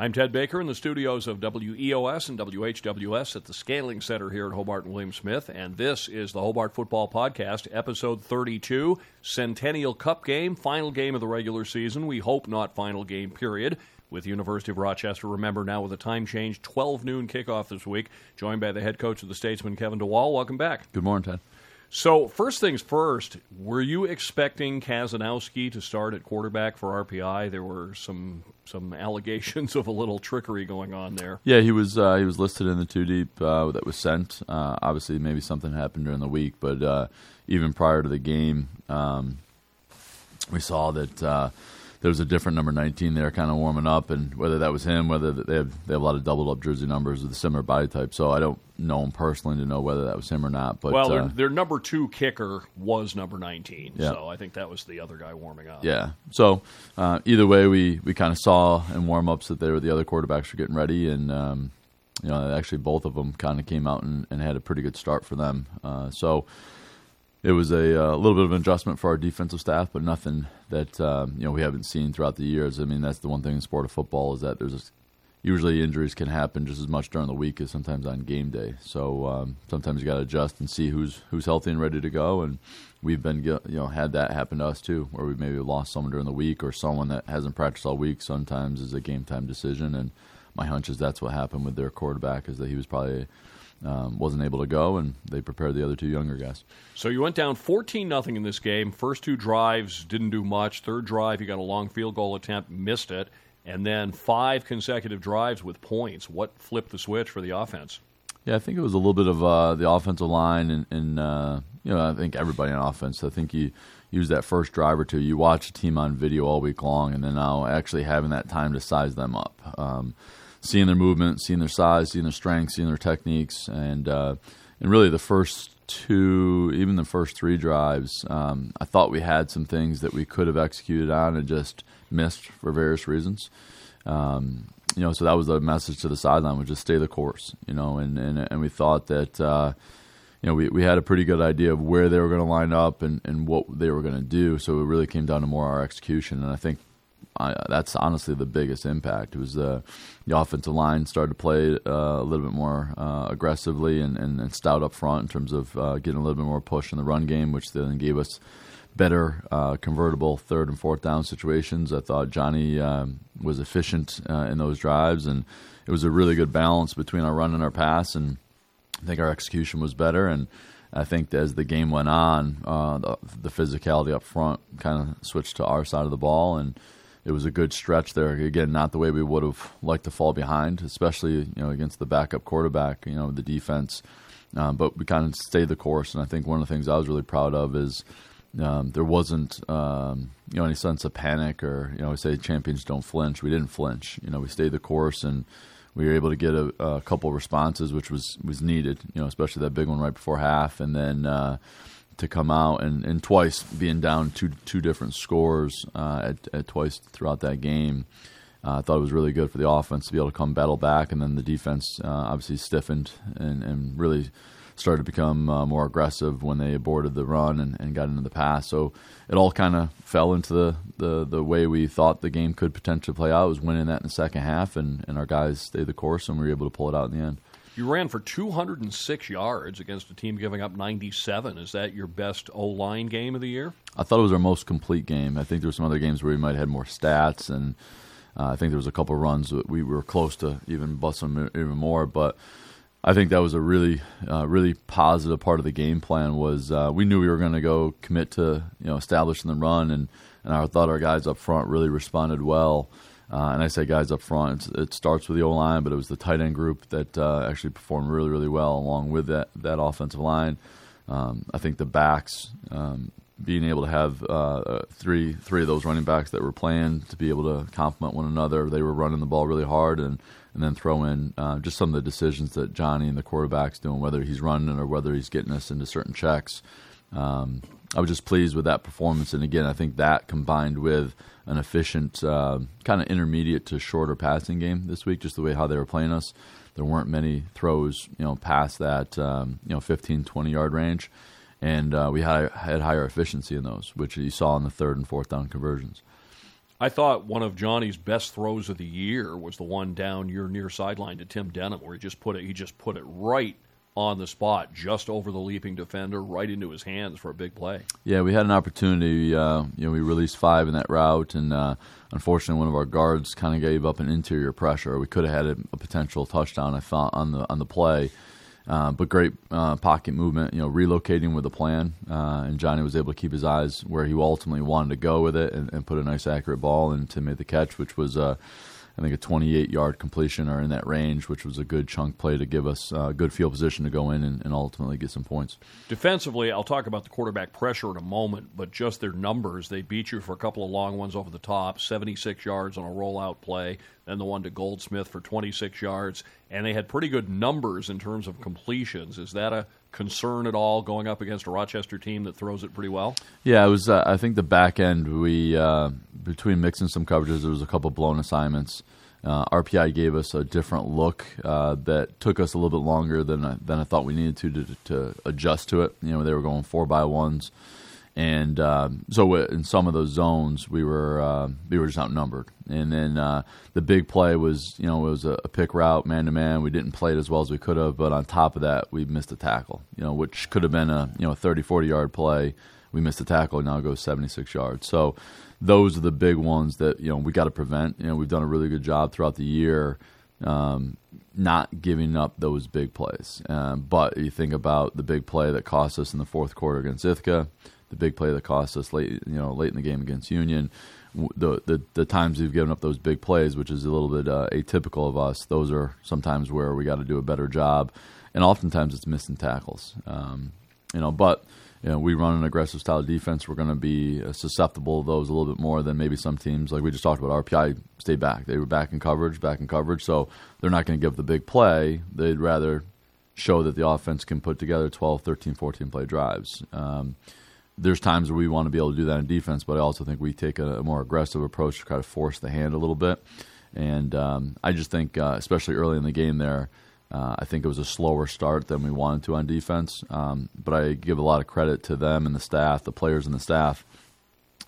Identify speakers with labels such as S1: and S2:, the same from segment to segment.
S1: I'm Ted Baker in the studios of WEOS and WHWS at the Scandling Center here at Hobart and William Smith, and this is the Hobart Football Podcast, episode 32, Centennial Cup game, final game of the regular season. We hope not final game, period. With University of Rochester, remember now with a time change, 12 noon kickoff this week. Joined by the head coach of the Statesmen, Kevin DeWall. Welcome back.
S2: Good morning, Ted.
S1: So, first things first, were you expecting Kazanowski to start at quarterback for RPI? There were some some allegations of a little trickery going on there.
S2: Yeah, he was uh, he was listed in the two deep uh, that was sent. Uh, obviously, maybe something happened during the week, but uh, even prior to the game, um, we saw that uh, there was a different number 19 there kind of warming up, and whether that was him, whether they have they have a lot of doubled up jersey numbers with a similar body type. So I don't know him personally to know whether that was him or not. But
S1: well, their,
S2: uh,
S1: their number two kicker was number 19,
S2: Yeah.
S1: so I think that was the other guy warming up.
S2: yeah. So uh, either way, we we kind of saw in warm ups that they were the other quarterbacks were getting ready, and um, you know actually both of them kind of came out and, and had a pretty good start for them. Uh, so. It was a uh, little bit of an adjustment for our defensive staff, but nothing that um, you know we haven't seen throughout the years. I mean, that's the one thing in sport of football is that there's a, usually injuries can happen just as much during the week as sometimes on game day. So um, sometimes you got to adjust and see who's who's healthy and ready to go. And we've been you know had that happen to us too, where we maybe lost someone during the week or someone that hasn't practiced all week. Sometimes is a game time decision, and my hunch is that's what happened with their quarterback is that he was probably um, wasn't able to go, and they prepared the other two younger guys.
S1: So you went down 14 nothing in this game. First two drives didn't do much. Third drive, you got a long field goal attempt, missed it, and then five consecutive drives with points. What flipped the switch for the offense?
S2: Yeah, I think it was a little bit of uh, the offensive line, and, and uh, you know, I think everybody on offense. I think you use that first drive or two. You watch a team on video all week long, and then now actually having that time to size them up, um, seeing their movement, seeing their size, seeing their strength, seeing their techniques, and uh, and really the first two, even the first three drives, um, I thought we had some things that we could have executed on and just missed for various reasons. Um, you know, so that was the message to the sideline was just stay the course, you know, and, and, and we thought that, uh, you know, we, we had a pretty good idea of where they were going to line up and, and what they were going to do. So it really came down to more our execution. And I think I, that's honestly the biggest impact was the the offensive line started to play uh, a little bit more uh, aggressively and, and, and stout up front in terms of uh, getting a little bit more push in the run game, which then gave us better uh, convertible third and fourth down situations. I thought Johnny um, was efficient uh, in those drives, and it was a really good balance between our run and our pass. And I think our execution was better. And I think as the game went on, uh, the, the physicality up front kind of switched to our side of the ball, and it was a good stretch there. Again, not the way we would have liked to fall behind, especially you know against the backup quarterback. You know the defense, um, but we kind of stayed the course. And I think one of the things I was really proud of is um, there wasn't um, you know any sense of panic or you know we say champions don't flinch. We didn't flinch. You know we stayed the course and we were able to get a, a couple responses, which was was needed. You know especially that big one right before half, and then. Uh, to come out and, and twice being down two two different scores uh, at, at twice throughout that game. Uh, I thought it was really good for the offense to be able to come battle back, and then the defense uh, obviously stiffened and, and really started to become uh, more aggressive when they aborted the run and, and got into the pass. So it all kind of fell into the, the, the way we thought the game could potentially play out. It was winning that in the second half, and, and our guys stayed the course, and we were able to pull it out in the end.
S1: You ran for 206 yards against a team giving up 97. Is that your best O line game of the year?
S2: I thought it was our most complete game. I think there were some other games where we might have had more stats, and uh, I think there was a couple runs that we were close to even busting even more. But I think that was a really, uh, really positive part of the game plan. Was uh, we knew we were going to go commit to you know establishing the run, and and I thought our guys up front really responded well. Uh, and I say guys up front, it starts with the O line, but it was the tight end group that uh, actually performed really, really well along with that that offensive line. Um, I think the backs, um, being able to have uh, three three of those running backs that were playing to be able to complement one another, they were running the ball really hard, and and then throw in uh, just some of the decisions that Johnny and the quarterbacks doing, whether he's running or whether he's getting us into certain checks. Um, I was just pleased with that performance, and again, I think that combined with an efficient, uh, kind of intermediate to shorter passing game this week, just the way how they were playing us. There weren't many throws, you know, past that, um, you know, 15, 20 yard range, and uh, we had had higher efficiency in those, which you saw in the third and fourth down conversions.
S1: I thought one of Johnny's best throws of the year was the one down your near sideline to Tim Denham, where he just put it. He just put it right on the spot, just over the leaping defender, right into his hands for a big play.
S2: Yeah, we had an opportunity. Uh, you know, we released five in that route, and uh, unfortunately, one of our guards kind of gave up an interior pressure. We could have had a, a, potential touchdown. I thought on the on the play. Uh, but great uh, pocket movement, you know, relocating with a plan, uh, and Johnny was able to keep his eyes where he ultimately wanted to go with it, and, and put a nice accurate ball, and to make the catch, which was uh, I think a 28 yard completion or in that range, which was a good chunk play to give us uh, good field position to go in and, and, ultimately get some points.
S1: Defensively, I'll talk about the quarterback pressure in a moment, but just their numbers, they beat you for a couple of long ones over the top, 76 yards on a rollout play, then the one to Goldsmith for 26 yards, and they had pretty good numbers in terms of completions. Is that a concern at all going up against a Rochester team that throws it pretty well?
S2: Yeah, it was. Uh, I think the back end we uh, between mixing some coverages, there was a couple blown assignments. Uh, RPI gave us a different look uh, that took us a little bit longer than I, than I thought we needed to, to, to adjust to it. You know, they were going four by ones, and um, so in some of those zones we were uh, we were just outnumbered. And then uh, the big play was you know it was a, a pick route man to man. We didn't play it as well as we could have, but on top of that we missed a tackle. You know, which could have been a you know a 30, 40 yard play. We missed a tackle. And now it goes seventy six yards. So those are the big ones that you know we got to prevent. You know, we've done a really good job throughout the year. Um, not giving up those big plays. Um, but you think about the big play that cost us in the fourth quarter against Ithaca, the big play that cost us late, you know, late in the game against Union. The, the the times we've given up those big plays, which is a little bit uh, atypical of us, those are sometimes where we got to do a better job, and oftentimes it's missing tackles. Um, you know, but you know, we run an aggressive style of defense. We're going to be uh, susceptible to those a little bit more than maybe some teams. Like we just talked about, RPI stayed back. They were back in coverage, back in coverage. So they're not going to give the big play. They'd rather show that the offense can put together 12, 13, 14 play drives. Um, there's times where we want to be able to do that in defense, but I also think we take a, a more aggressive approach to try to force the hand a little bit. And um, I just think, uh, especially early in the game there, uh, I think it was a slower start than we wanted to on defense, um, but I give a lot of credit to them and the staff, the players and the staff.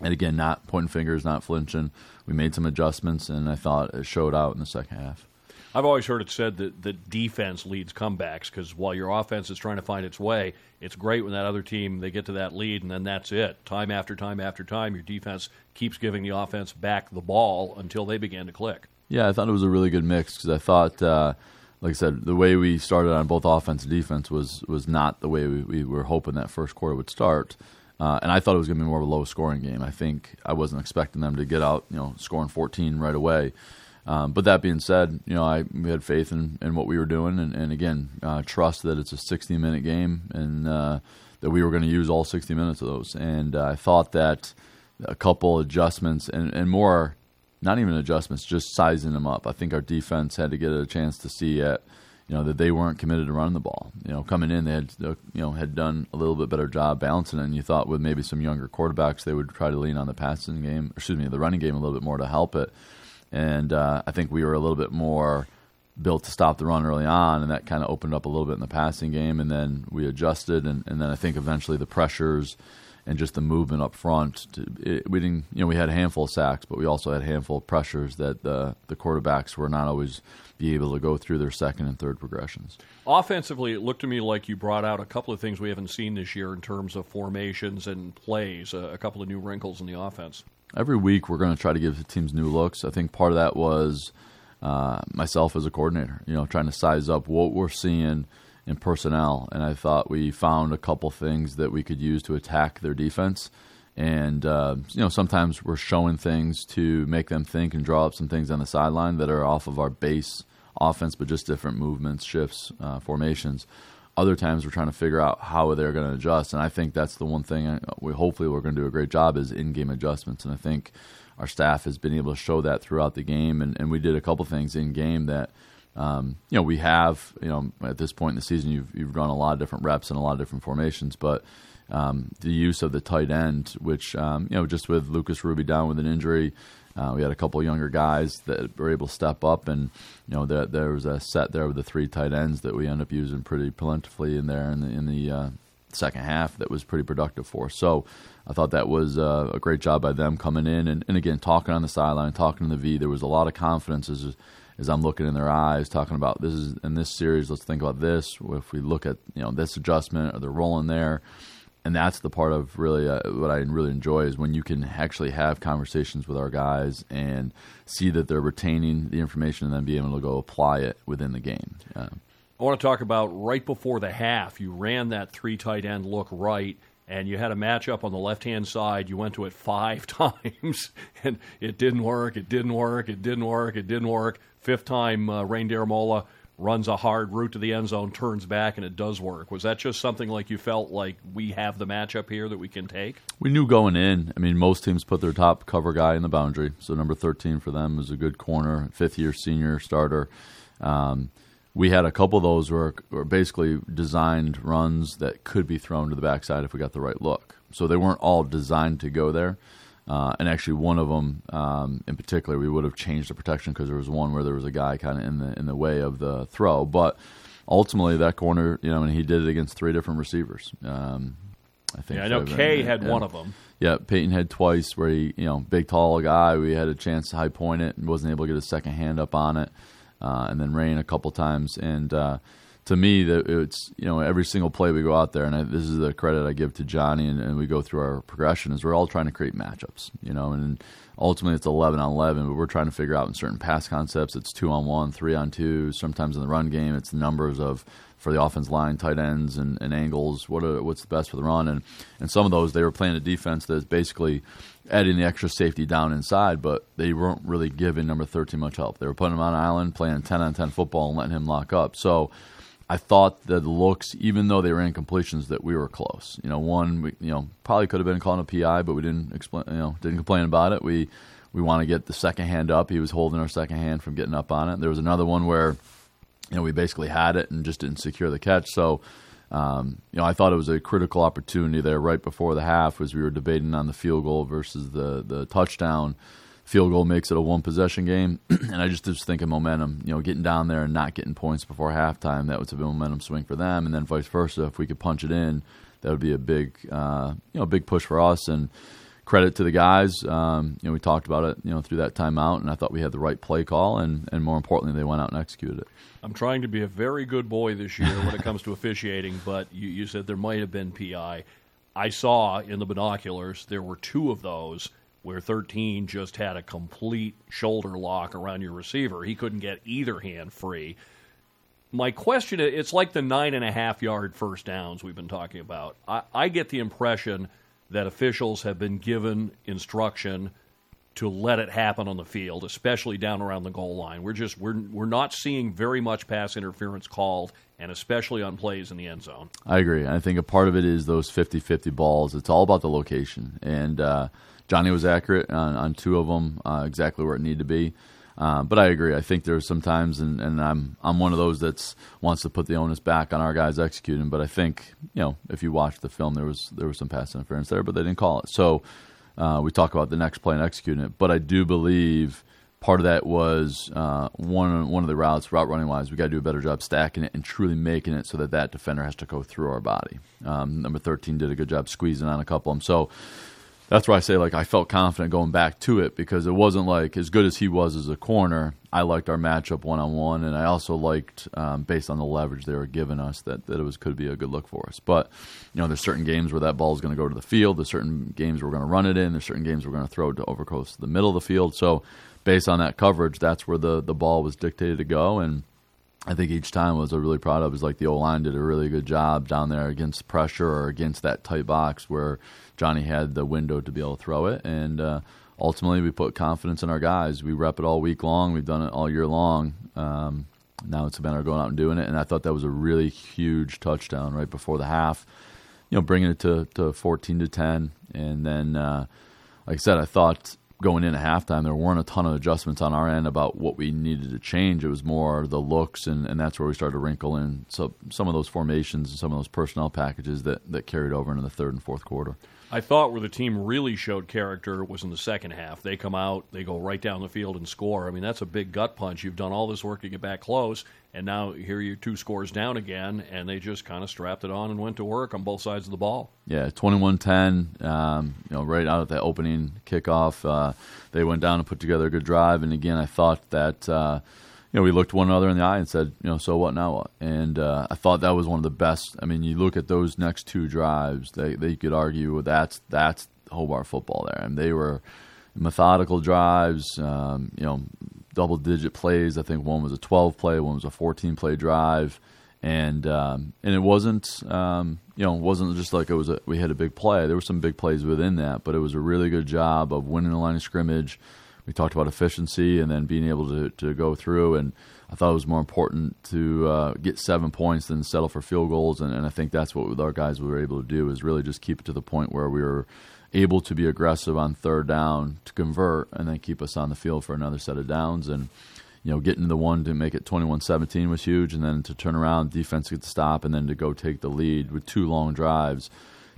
S2: And again, not pointing fingers, not flinching. We made some adjustments, and I thought it showed out in the second half.
S1: I've always heard it said that, that defense leads comebacks because while your offense is trying to find its way, it's great when that other team they get to that lead and then that's it. Time after time after time, your defense keeps giving the offense back the ball until they begin to click.
S2: Yeah, I thought it was a really good mix because I thought. Uh, like I said, the way we started on both offense and defense was was not the way we, we were hoping that first quarter would start. Uh, and I thought it was going to be more of a low scoring game. I think I wasn't expecting them to get out, you know, scoring 14 right away. Um, but that being said, you know, I we had faith in, in what we were doing, and, and again, uh, trust that it's a 60 minute game, and uh, that we were going to use all 60 minutes of those. And uh, I thought that a couple adjustments and, and more not even adjustments, just sizing them up. I think our defense had to get a chance to see at you know that they weren't committed to running the ball. You know, coming in they had uh, you know had done a little bit better job balancing it. And you thought with maybe some younger quarterbacks they would try to lean on the passing game, excuse me, the running game a little bit more to help it. And uh, I think we were a little bit more built to stop the run early on, and that kind of opened up a little bit in the passing game. And then we adjusted, and, and then I think eventually the pressures and just the movement up front. To, it, we didn't, you know, we had a handful of sacks, but we also had a handful of pressures that the the quarterbacks were not always be able to go through their second and third progressions.
S1: Offensively, it looked to me like you brought out a couple of things we haven't seen this year in terms of formations and plays, a, a couple of new wrinkles in the offense.
S2: Every week, we're going to try to give the teams new looks. I think part of that was uh, myself as a coordinator, you know, trying to size up what we're seeing in personnel, and I thought we found a couple things that we could use to attack their defense. And uh, you know, sometimes we're showing things to make them think and draw up some things on the sideline that are off of our base offense, but just different movements, shifts, uh, formations. Other times we're trying to figure out how they're going to adjust, and I think that's the one thing uh, we hopefully we're going to do a great job is in-game adjustments. And I think our staff has been able to show that throughout the game, and, and we did a couple things in game that um, you know, we have, you know, at this point in the season, you've, you've run a lot of different reps and a lot of different formations, but um, the use of the tight end, which, um, you know, just with Lucas Ruby down with an injury, uh, we had a couple younger guys that were able to step up, and you know there, there was a set there with the three tight ends that we end up using pretty plentifully in there in the in the uh, second half that was pretty productive for us. So I thought that was uh, a great job by them coming in and, and again talking on the sideline, talking to the V. There was a lot of confidence as as I'm looking in their eyes, talking about this is in this series. Let's think about this. If we look at you know this adjustment, or they're rolling there, and that's the part of really uh, what I really enjoy is when you can actually have conversations with our guys and see that they're retaining the information and then be able to go apply it within the game.
S1: I want to talk about right before the half. You ran that three tight end look right and you had a matchup on the left hand side. You went to it five times, and it didn't work. It didn't work. It didn't work. It didn't work. Fifth time, uh, Reindeer Mola runs a hard route to the end zone, turns back, and it does work. Was that just something like you felt like we have the matchup here that we can take?
S2: We knew going in. I mean, most teams put their top cover guy in the boundary. So number 13 for them is a good corner, fifth year senior starter. Um, we had a couple of those were, were basically designed runs that could be thrown to the backside if we got the right look. So they weren't all designed to go there. Uh, and actually, one of them um, in particular, we would have changed the protection because there was one where there was a guy kind of in the in the way of the throw. But ultimately, that corner, you know, and he did it against three different receivers. Um,
S1: I think. Yeah, I know Kay had and, one of them.
S2: Yeah, Peyton had twice where he, you know, big tall guy. We had a chance to high point it and wasn't able to get a second hand up on it uh, and then rain a couple times. And uh, to me, that it's you know every single play we go out there, and I, this is the credit I give to Johnny, and, and, we go through our progression is we're all trying to create matchups, you know, and ultimately it's eleven on eleven, but we're trying to figure out in certain pass concepts it's two on one, three on two. Sometimes in the run game, it's the numbers of for the offense line, tight ends, and, and angles. What are, what's the best for the run? And and some of those they were playing a defense that's basically adding the extra safety down inside, but they weren't really giving number 13 much help. They were putting him on island, playing 10 on 10 football, and letting him lock up. So I thought that the looks, even though they were incompletions, that we were close. You know, one, we, you know, probably could have been calling a PI, but we didn't explain, you know, didn't complain about it. We we want to get the second hand up. He was holding our second hand from getting up on it. There was another one where, you know, we basically had it and just didn't secure the catch. So um, you know, I thought it was a critical opportunity there right before the half as we were debating on the field goal versus the the touchdown. Field goal makes it a one possession game, and I just was thinking momentum. You know, getting down there and not getting points before halftime that was a momentum swing for them, and then vice versa. If we could punch it in, that would be a big, uh, you know, big push for us. And credit to the guys. Um, you know, we talked about it, you know, through that timeout, and I thought we had the right play call, and, and more importantly, they went out and executed it.
S1: I'm trying to be a very good boy this year when it comes to officiating, but you, you said there might have been PI. I saw in the binoculars there were two of those where 13 just had a complete shoulder lock around your receiver. He couldn't get either hand free. My question it's like the nine and a half yard first downs we've been talking about. I, I get the impression – that officials have been given instruction to let it happen on the field, especially down around the goal line. We're just we're we're not seeing very much pass interference called, and especially on plays in the end zone.
S2: I agree. I think a part of it is those 50-50 balls. It's all about the location, and uh, Johnny was accurate on, on two of them, uh, exactly where it needed to be. Uh, but I agree. I think there's some times, and, and I'm I'm one of those that wants to put the onus back on our guys executing. But I think you know if you watch the film, there was there was some pass interference there, but they didn't call it. So uh, we talk about the next play and executing it. But I do believe part of that was uh, one one of the routes, route running wise, we got to do a better job stacking it and truly making it so that that defender has to go through our body. Um, number 13 did a good job squeezing on a couple of them. So that's why I say like I felt confident going back to it because it wasn't like as good as he was as a corner. I liked our matchup one on one, and I also liked um, based on the leverage they were giving us that, that it was could be a good look for us. But you know, there's certain games where that ball is going to go to the field. There's certain games we're going to run it in. There's certain games we're going to throw it to over close to the middle of the field. So based on that coverage, that's where the the ball was dictated to go and. I think each time was I really proud of is like the O line did a really good job down there against pressure or against that tight box where Johnny had the window to be able to throw it, and uh, ultimately we put confidence in our guys. We rep it all week long. We've done it all year long. Um, now it's a matter of going out and doing it, and I thought that was a really huge touchdown right before the half. You know, bringing it to, to 14 to 10, and then, uh, like I said, I thought going in at halftime, there weren't a ton of adjustments on our end about what we needed to change. It was more the looks, and, and that's where we started to wrinkle in so some of those formations and some of those personnel packages that, that carried over into the third and fourth quarter.
S1: I thought where the team really showed character was in the second half. They come out, they go right down the field and score. I mean, that's a big gut punch. You've done all this work to get back close, and now here you're two scores down again, and they just kind of strapped it on and went to work on both sides of the ball.
S2: Yeah, 21-10, um, you know, right out of the opening kickoff, uh, they went down and put together a good drive. And again, I thought that. Uh, you know, we looked one another in the eye and said, you know, so what now? And uh, I thought that was one of the best. I mean, you look at those next two drives; they they could argue that's that's Hobart football there, and they were methodical drives. Um, you know, double digit plays. I think one was a 12 play, one was a 14 play drive, and um, and it wasn't um, you know wasn't just like it was a, we had a big play. There were some big plays within that, but it was a really good job of winning the line of scrimmage we talked about efficiency and then being able to, to go through. And I thought it was more important to uh, get seven points than settle for field goals. And, and, I think that's what our guys were able to do is really just keep it to the point where we were able to be aggressive on third down to convert and then keep us on the field for another set of downs. And you know, getting the one to make it 21-17 was huge, and then to turn around, defense get the stop, and then to go take the lead with two long drives.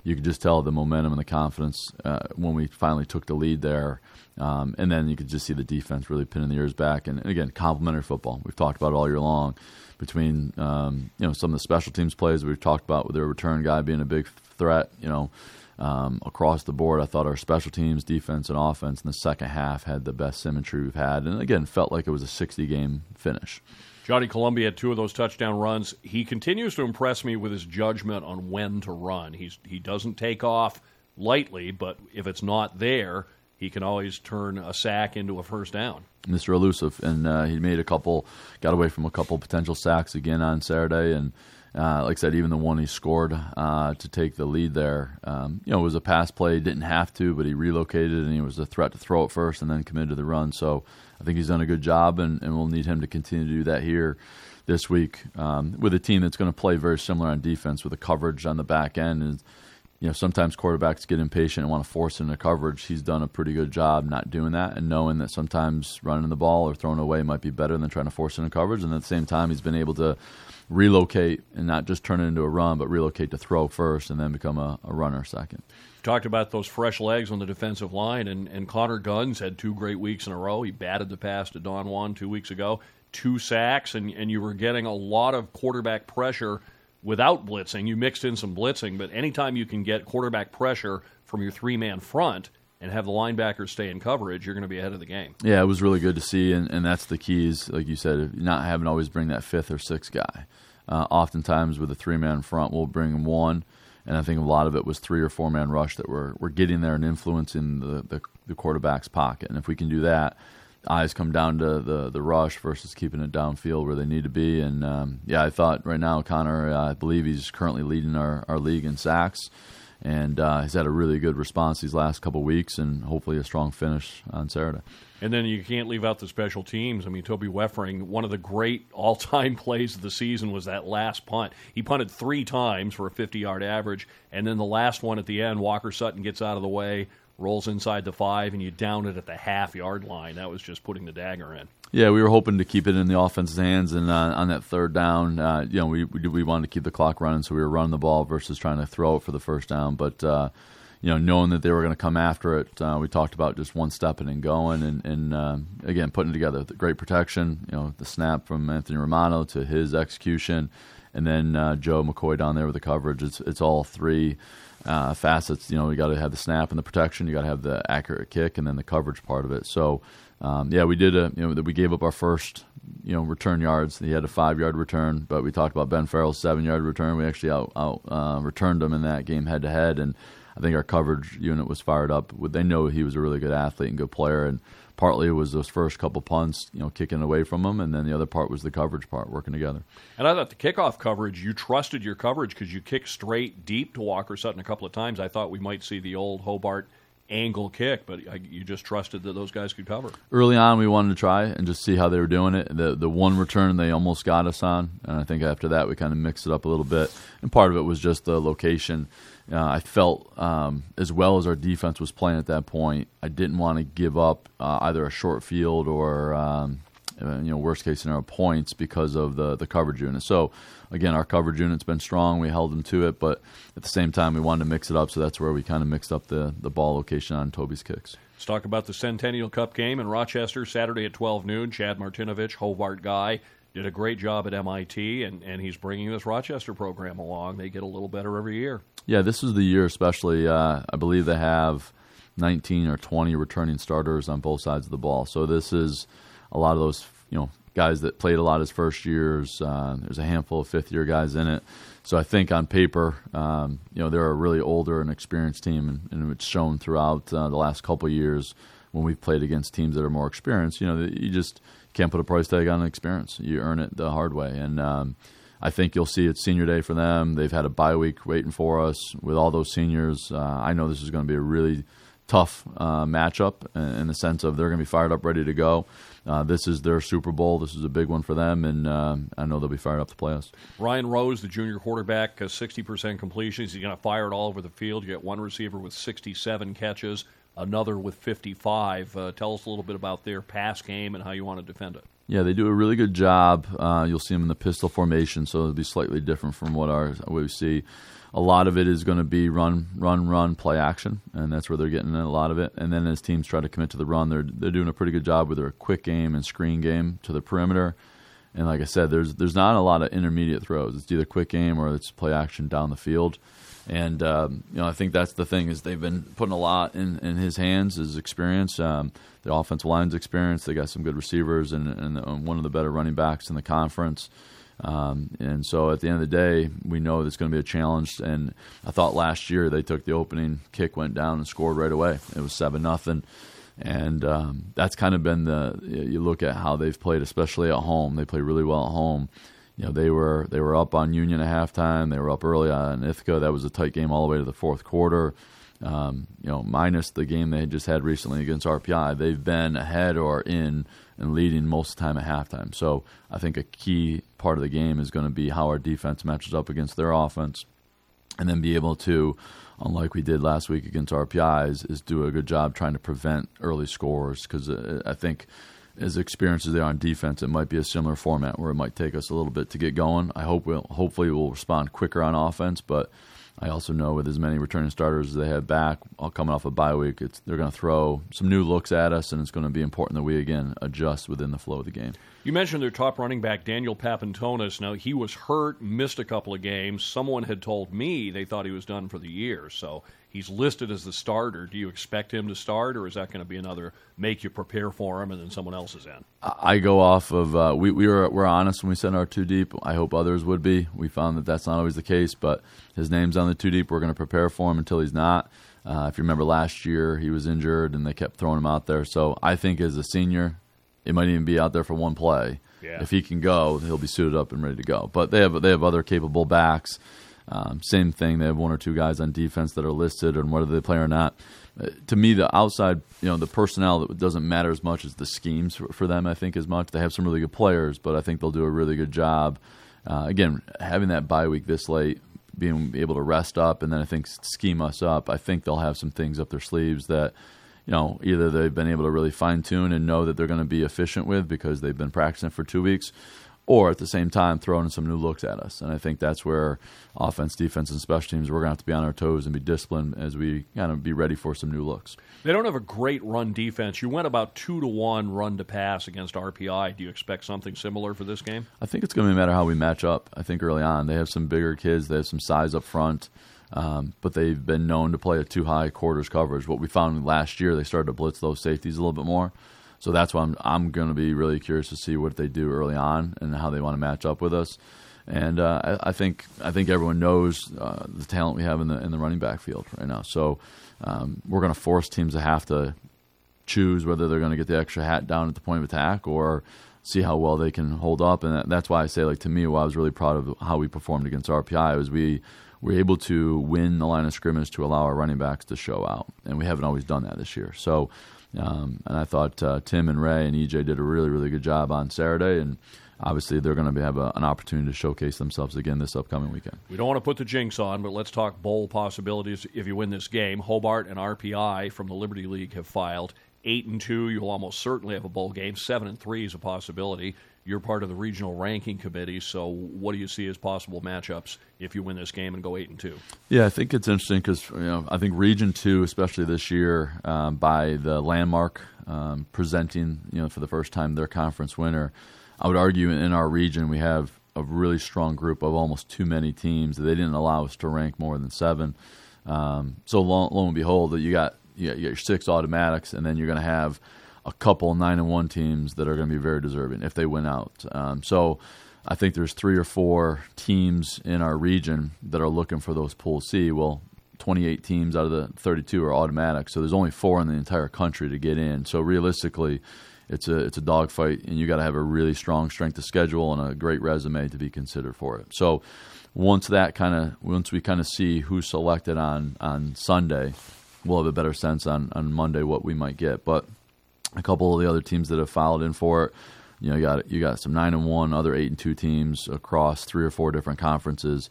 S2: You could just tell the momentum and the confidence uh, when we finally took the lead there um, and then you could just see the defense really pinning the ears back. And, and again, complementary football. We've talked about it all year long between um, you know some of the special teams plays we've talked about with their return guy being a big threat. You know. Um, across the board, I thought our special teams, defense, and offense in the second half had the best symmetry we've had, and again, felt like it was a 60 game finish.
S1: Johnny Columbia had two of those touchdown runs. He continues to impress me with his judgment on when to run. He's he doesn't take off lightly, but if it's not there, he can always turn a sack into a first down.
S2: Mr. Elusive, and uh, he made a couple, got away from a couple potential sacks again on Saturday, and uh, like I said, even the one he scored uh, to take the lead there, um, you know, it was a pass play. Didn't have to, but he relocated and he was a threat to throw it first and then committed to the run. So I think he's done a good job, and, and we'll need him to continue to do that here this week um, with a team that's going to play very similar on defense with the coverage on the back end. And, you know, sometimes quarterbacks get impatient and want to force into coverage. He's done a pretty good job not doing that and knowing that sometimes running the ball or throwing away might be better than trying to force into coverage. And at the same time, he's been able to relocate and not just turn it into a run, but relocate to throw first and then become a, a runner second.
S1: Talked about those fresh legs on the defensive line, and, and Connor Guns had two great weeks in a row. He batted the pass to Don Juan two weeks ago, two sacks, and, and you were getting a lot of quarterback pressure – without blitzing. You mixed in some blitzing, but anytime you can get quarterback pressure from your three man front and have the linebackers stay in coverage, you're going to be ahead of the game.
S2: Yeah, it was really good to see, and, and that's the keys, like you said, not having always bring that fifth or sixth guy. Uh, oftentimes with a three man front, we'll bring one, and I think a lot of it was three or four man rush that we're, we're getting there and influencing the, the, the quarterback's pocket. And if we can do that, eyes come down to the the rush versus keeping it downfield where they need to be. And um, yeah, I thought right now Connor, uh, I believe he's currently leading our, our league in sacks, and uh, he's had a really good response these last couple weeks, and hopefully a strong finish on Saturday.
S1: And then you can't leave out the special teams. I mean, Toby Weffering, one of the great all-time plays of the season was that last punt. He punted three times for a 50-yard average, and then the last one at the end, Walker Sutton gets out of the way, rolls inside the five, and you down it at the half yard line. That was just putting the dagger in.
S2: Yeah, we were hoping to keep it in the offense's hands, and uh, on that third down, uh, you know, we, we we wanted to keep the clock running, so we were running the ball versus trying to throw it for the first down. But uh, you know, knowing that they were going to come after it, uh, we talked about just one stepping and going, and, and uh, again putting together. The great protection, you know, the snap from Anthony Romano to his execution, and then uh, Joe McCoy down there with the coverage. It's it's all three uh, facets. You know, you got to have the snap and the protection. You got to have the accurate kick, and then the coverage part of it. So, um, yeah, we did a you know we gave up our first you know return yards. He had a five yard return, but we talked about Ben Farrell's seven yard return. We actually out, out uh, returned him in that game head to head, and I think our coverage unit was fired up. They know he was a really good athlete and good player, and partly it was those first couple punts, you know, kicking away from them, and then the other part was the coverage part working together.
S1: And I thought the kickoff coverage, you trusted your coverage because you kicked straight deep to Walker Sutton a couple of times. I thought we might see the old Hobart angle kick, but you just trusted that those guys could cover.
S2: Early on, we wanted to try and just see how they were doing it. The the one return they almost got us on, and I think after that we kind of mixed it up a little bit. And part of it was just the location uh, I felt um, as well as our defense was playing at that point, I didn't want to give up uh, either a short field or um, uh, you know, worst case scenario points because of the the coverage unit. So again, our coverage unit's been strong. We held them to it, but at the same time, we wanted to mix it up. So that's where we kind of mixed up the the ball location on Toby's kicks.
S1: Let's talk about the Centennial Cup game in Rochester Saturday at 12 noon. Chad Martinovich, Hobart guy, did a great job at MIT, and, and he's bringing this Rochester program along. They get a little better every year.
S2: Yeah, this is the year, especially. Uh, I believe they have 19 or 20 returning starters on both sides of the ball. So this is a lot of those, you know, guys that played a lot his first years. Uh, there's a handful of fifth year guys in it. So I think on paper, um, you know, they're a really older and experienced team, and, and it's shown throughout uh, the last couple years when we've played against teams that are more experienced. You know, you just can't put a price tag on an experience. You earn it the hard way, and um, I think you'll see it's senior day for them. They've had a bye week waiting for us with all those seniors. Uh, I know this is going to be a really tough uh, matchup in the sense of they're going to be fired up, ready to go. Uh, this is their Super Bowl. This is a big one for them, and uh, I know they'll be fired up to play us.
S1: Ryan Rose, the junior quarterback, sixty percent completions. He's going to fire it all over the field. You get one receiver with sixty-seven catches, another with fifty-five. Uh, tell us a little bit about their pass game and how you want to defend it.
S2: Yeah, they do a really good job. Uh, you'll see them in the pistol formation, so it'll be slightly different from what our we see a lot of it is going to be run, run, run, play action, and that's where they're getting a lot of it. And then as teams try to commit to the run, they're they're doing a pretty good job with their quick game and screen game to the perimeter. And like I said, there's there's not a lot of intermediate throws. It's either quick game or it's play action down the field. And um, you know, I think that's the thing is they've been putting a lot in, in his hands, his experience, um, the offensive line's experience. They got some good receivers and, and one of the better running backs in the conference. Um, and so at the end of the day, we know it's going to be a challenge. And I thought last year they took the opening kick, went down, and scored right away. It was seven nothing, and um, that's kind of been the. You look at how they've played, especially at home. They play really well at home. You know they were they were up on Union at halftime. They were up early on Ithaca. That was a tight game all the way to the fourth quarter. Um, you know, minus the game they had just had recently against RPI, they've been ahead or in and leading most of the time at halftime. So I think a key part of the game is going to be how our defense matches up against their offense, and then be able to, unlike we did last week against RPI, is, is do a good job trying to prevent early scores because uh, I think. As experienced as they are on defense, it might be a similar format where it might take us a little bit to get going. I hope we'll hopefully we'll respond quicker on offense, but I also know with as many returning starters as they have back, all coming off a bye week, they're going to throw some new looks at us, and it's going to be important that we again adjust within the flow of the game.
S1: You mentioned their top running back, Daniel Papantonis. Now, he was hurt, missed a couple of games. Someone had told me they thought he was done for the year. So he's listed as the starter. Do you expect him to start, or is that going to be another make you prepare for him and then someone else is in?
S2: I go off of uh, we we were we're honest when we sent our two deep. I hope others would be. We found that that's not always the case, but his name's on the two deep. We're going to prepare for him until he's not. Uh, if you remember last year, he was injured and they kept throwing him out there. So I think as a senior, it might even be out there for one play.
S1: Yeah.
S2: If he can go, he'll be suited up and ready to go. But they have they have other capable backs. Um, same thing. They have one or two guys on defense that are listed, and whether they play or not. Uh, to me, the outside, you know, the personnel that doesn't matter as much as the schemes for, for, them. I think as much. They have some really good players, but I think they'll do a really good job. Uh, again, having that bye week this late, being able to rest up, and then I think scheme us up. I think they'll have some things up their sleeves that you know, either they've been able to really fine tune and know that they're going to be efficient with because they've been practicing for two weeks, or at the same time throwing some new looks at us. And I think that's where offense, defense, and special teams we're going to have to be on our toes and be disciplined as we kind of be ready for some new looks.
S1: They don't have a great run defense. You went about two to one run to pass against RPI. Do you expect something similar for this game?
S2: I think it's going to be a matter of how we match up. I think early on they have some bigger kids. They have some size up front. Um, but they've been known to play a too high quarters coverage. What we found last year, they started to blitz those safeties a little bit more. So that's why I'm I'm going to be really curious to see what they do early on and how they want to match up with us. And uh, I, I, think I think everyone knows uh, the talent we have in the in the running back field right now. So um, we're going to force teams to have to choose whether they're going to get the extra hat down at the point of attack or see how well they can hold up. And that's why I say, like to me, what I was really proud of how we performed against RPI was we were able to win the line of scrimmage to allow our running backs to show out, and we haven't always done that this year. So, um, and I thought uh, Tim and Ray and EJ did a really, really good job on Saturday, and obviously they're going to have a, an opportunity to showcase themselves again this upcoming weekend.
S1: We don't want to put the jinx on, but let's talk bowl possibilities if you win this game. Hobart and RPI from the Liberty League have filed. Eight and two, you'll almost certainly have a bowl game. Seven and three is a possibility. You're part of the regional ranking committee, so what do you see as possible matchups if you win this game and go eight and two?
S2: Yeah, I think it's interesting because you know I think Region Two, especially this year, um, by the landmark um, presenting you know for the first time their conference winner, I would argue in our region we have a really strong group of almost too many teams. They didn't allow us to rank more than seven. Um, so lo, lo and behold, that you got you got your six automatics, and then you're going to have a couple nine and one teams that are going to be very deserving if they win out. Um, so I think there's three or four teams in our region that are looking for those pool C. Well, 28 teams out of the 32 are automatic, so there's only four in the entire country to get in. So realistically, it's a it's a dogfight, and you got to have a really strong strength of schedule and a great resume to be considered for it. So once that kind of once we kind of see who's selected on on Sunday, we'll have a better sense on on Monday what we might get. But a couple of the other teams that have filed in for it. You know, you got you got some nine and one, other eight and two teams across three or four different conferences.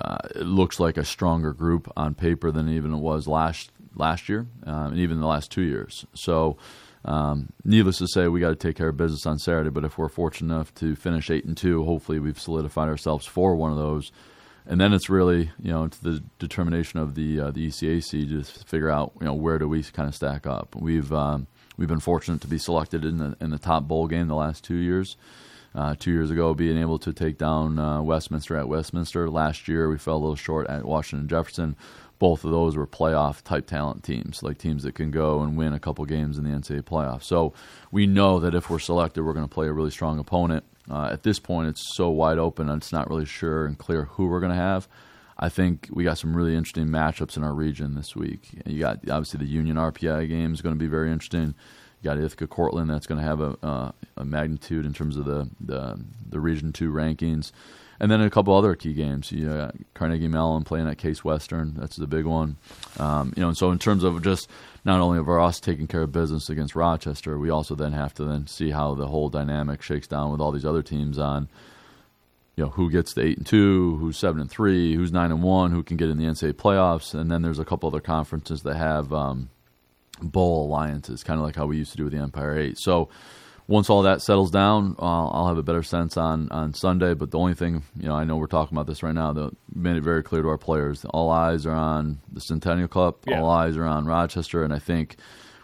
S2: Uh, it looks like a stronger group on paper than even it was last last year, um, and even the last two years. So, um, needless to say, we got to take care of business on Saturday. But if we're fortunate enough to finish eight and two, hopefully we've solidified ourselves for one of those. And then it's really you know to the determination of the uh, the ECAC to figure out you know where do we kind of stack up. We've um, We've been fortunate to be selected in the in the top bowl game the last two years. Uh, two years ago, being able to take down uh, Westminster at Westminster. Last year, we fell a little short at Washington Jefferson. Both of those were playoff type talent teams, like teams that can go and win a couple games in the NCAA playoff. So we know that if we're selected, we're going to play a really strong opponent. Uh, at this point, it's so wide open, and it's not really sure and clear who we're going to have. I think we got some really interesting matchups in our region this week. You got obviously the Union RPI game is going to be very interesting. You got Ithaca Cortland that's going to have a, uh, a magnitude in terms of the, the, the Region Two rankings, and then a couple other key games. You got Carnegie Mellon playing at Case Western. That's the big one. Um, you know, and so in terms of just not only of us taking care of business against Rochester, we also then have to then see how the whole dynamic shakes down with all these other teams on you know who gets to eight and two, who's seven and three, who's nine and one, who can get in the NCAA playoffs, and then there's a couple other conferences that have um, bowl alliances, kind of like how we used to do with the Empire Eight. So once all that settles down, uh, I'll have a better sense on on Sunday. But the only thing you know, I know we're talking about this right now. That made it very clear to our players: all eyes are on the Centennial Cup, yeah. all eyes are on Rochester, and I think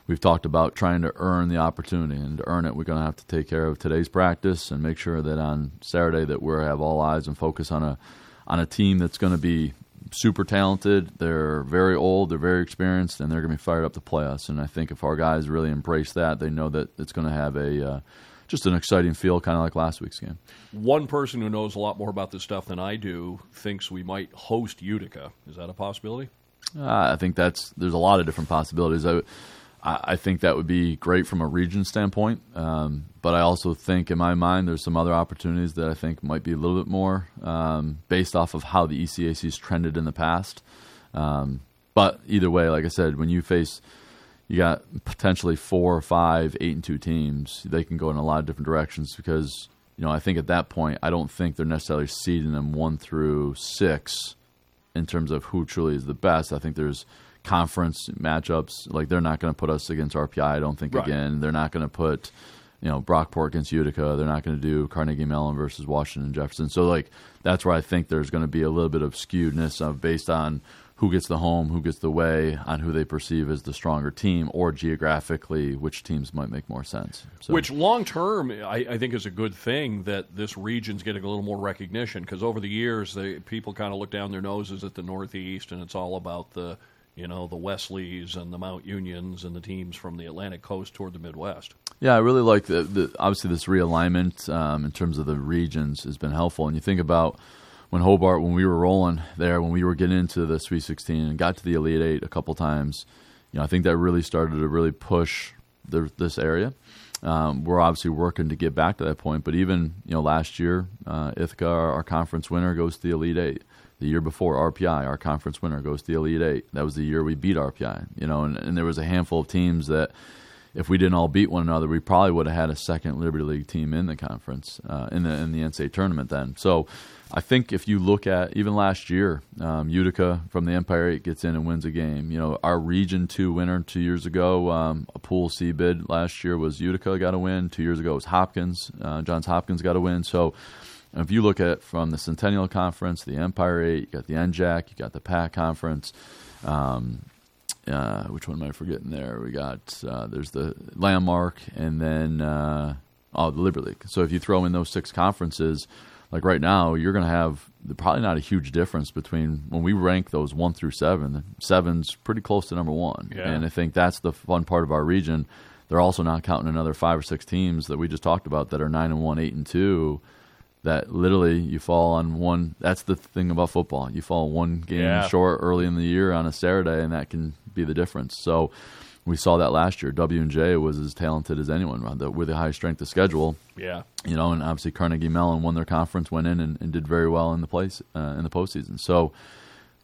S2: we've talked about trying to earn the opportunity, and to earn it, we're going to have to take care of today's practice and make sure that on Saturday that we have all eyes and focus on a on a team that's going to be super talented. They're very old, they're very experienced, and they're going to be fired up to play us. And I think if our guys really embrace that, they know that it's going to have a uh, just an exciting feel, kind of like last week's game.
S1: One person who knows a lot more about this stuff than I do thinks we might host Utica. Is that a possibility?
S2: Uh, I think that's there's a lot of different possibilities. I, I, think that would be great from a region standpoint. Um, but I also think, in my mind, there's some other opportunities that I think might be a little bit more um, based off of how the ECAC has trended in the past. Um, but either way, like I said, when you face you got potentially four or five eight and two teams, they can go in a lot of different directions because you know I think at that point I don't think they're necessarily seeding them one through six in terms of who truly is the best. I think there's conference matchups. Like they're not going to put us against RPI. I don't think right. again. They're not going to put you know Brockport against Utica. They're not going to do Carnegie Mellon versus Washington Jefferson. So like that's where I think there's going to be a little bit of skewedness of based on who gets the home, who gets the way, on who they perceive as the stronger team, or geographically, which teams might make more sense.
S1: So. Which long term, I, I, think, is a good thing that this region's getting a little more recognition because over the years, they, people kind of look down their noses at the Northeast, and it's all about the you know, the Wesleys and the Mount Unions and the teams from the Atlantic coast toward the Midwest.
S2: Yeah, I really like the, the obviously this realignment um, in terms of the regions has been helpful. And you think about when Hobart, when we were rolling there, when we were getting into the Sweet 16 and got to the Elite Eight a couple times, you know, I think that really started to really push the, this area. Um, we're obviously working to get back to that point, but even you know last year, uh, Ithaca, our, our conference winner, goes to the Elite Eight. The year before, RPI, our conference winner, goes to the Elite Eight. That was the year we beat RPI. You know, and, and there was a handful of teams that, if we didn't all beat one another, we probably would have had a second Liberty League team in the conference uh, in the in the NCAA tournament then. So I think if you look at even last year, um, Utica from the Empire Eight gets in and wins a game. You know, our Region Two winner two years ago, um, a Pool C bid last year was Utica got a win. Two years ago was Hopkins. Uh, Johns Hopkins got a win. So if you look at from the Centennial Conference, the Empire Eight, you got the NJAC, you got the PAC Conference. Um, uh, which one am I forgetting there? We got uh, there's the Landmark and then uh, oh the Liberty League. So if you throw in those six conferences, like right now, you're going to have probably not a huge difference between when we rank those one through seven. Seven's pretty close to number one,
S1: yeah.
S2: and I think that's the fun part of our region. They're also not counting another five or six teams that we just talked about that are nine and one, eight and two that literally you fall on one. That's the thing about football. You fall one game
S1: yeah.
S2: short early in the year on a Saturday, and that can be the difference. So we saw that last year. W and J was as talented as anyone the, with a high strength of schedule.
S1: Yeah,
S2: you know, and obviously Carnegie Mellon won their conference, went in and, and did very well in the place uh, in the postseason. So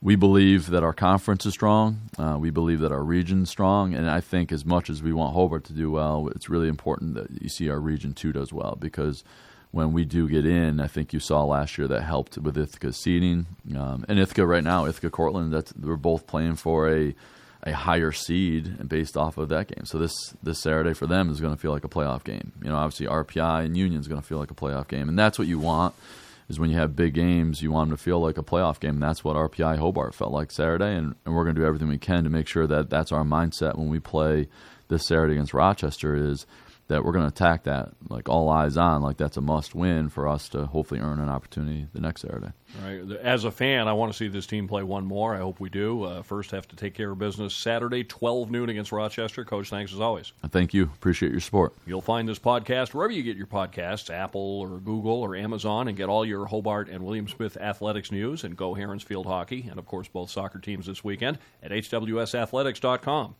S2: we believe that our conference is strong. Uh, we believe that our region's strong, and I think as much as we want Hobart to do well, it's really important that you see our region too does well because when we do get in, I think you saw last year that helped with Ithaca's seeding. Um, and Ithaca right now, Ithaca Cortland, that's we're both playing for a a higher seed based off of that game. So this this Saturday for them is going to feel like a playoff game. You know, obviously RPI and Union is going to feel like a playoff game, and that's what you want. Is when you have big games, you want them to feel like a playoff game. And that's what RPI Hobart felt like Saturday, and, and we're going to do everything we can to make sure that that's our mindset when we play this Saturday against Rochester. Is that we're going to attack that like all eyes on, like that's a must win for us to hopefully earn an opportunity the next Saturday.
S1: Right. As a fan, I want to see this team play one more. I hope we do. Uh, first, have to take care of business Saturday, 12 noon against Rochester. Coach, thanks as always.
S2: Thank you. Appreciate your support.
S1: You'll find this podcast wherever you get your podcasts, Apple or Google or Amazon, and get all your Hobart and William Smith athletics news and go Herons Field hockey, and of course both soccer teams this weekend at hwsathletics.com.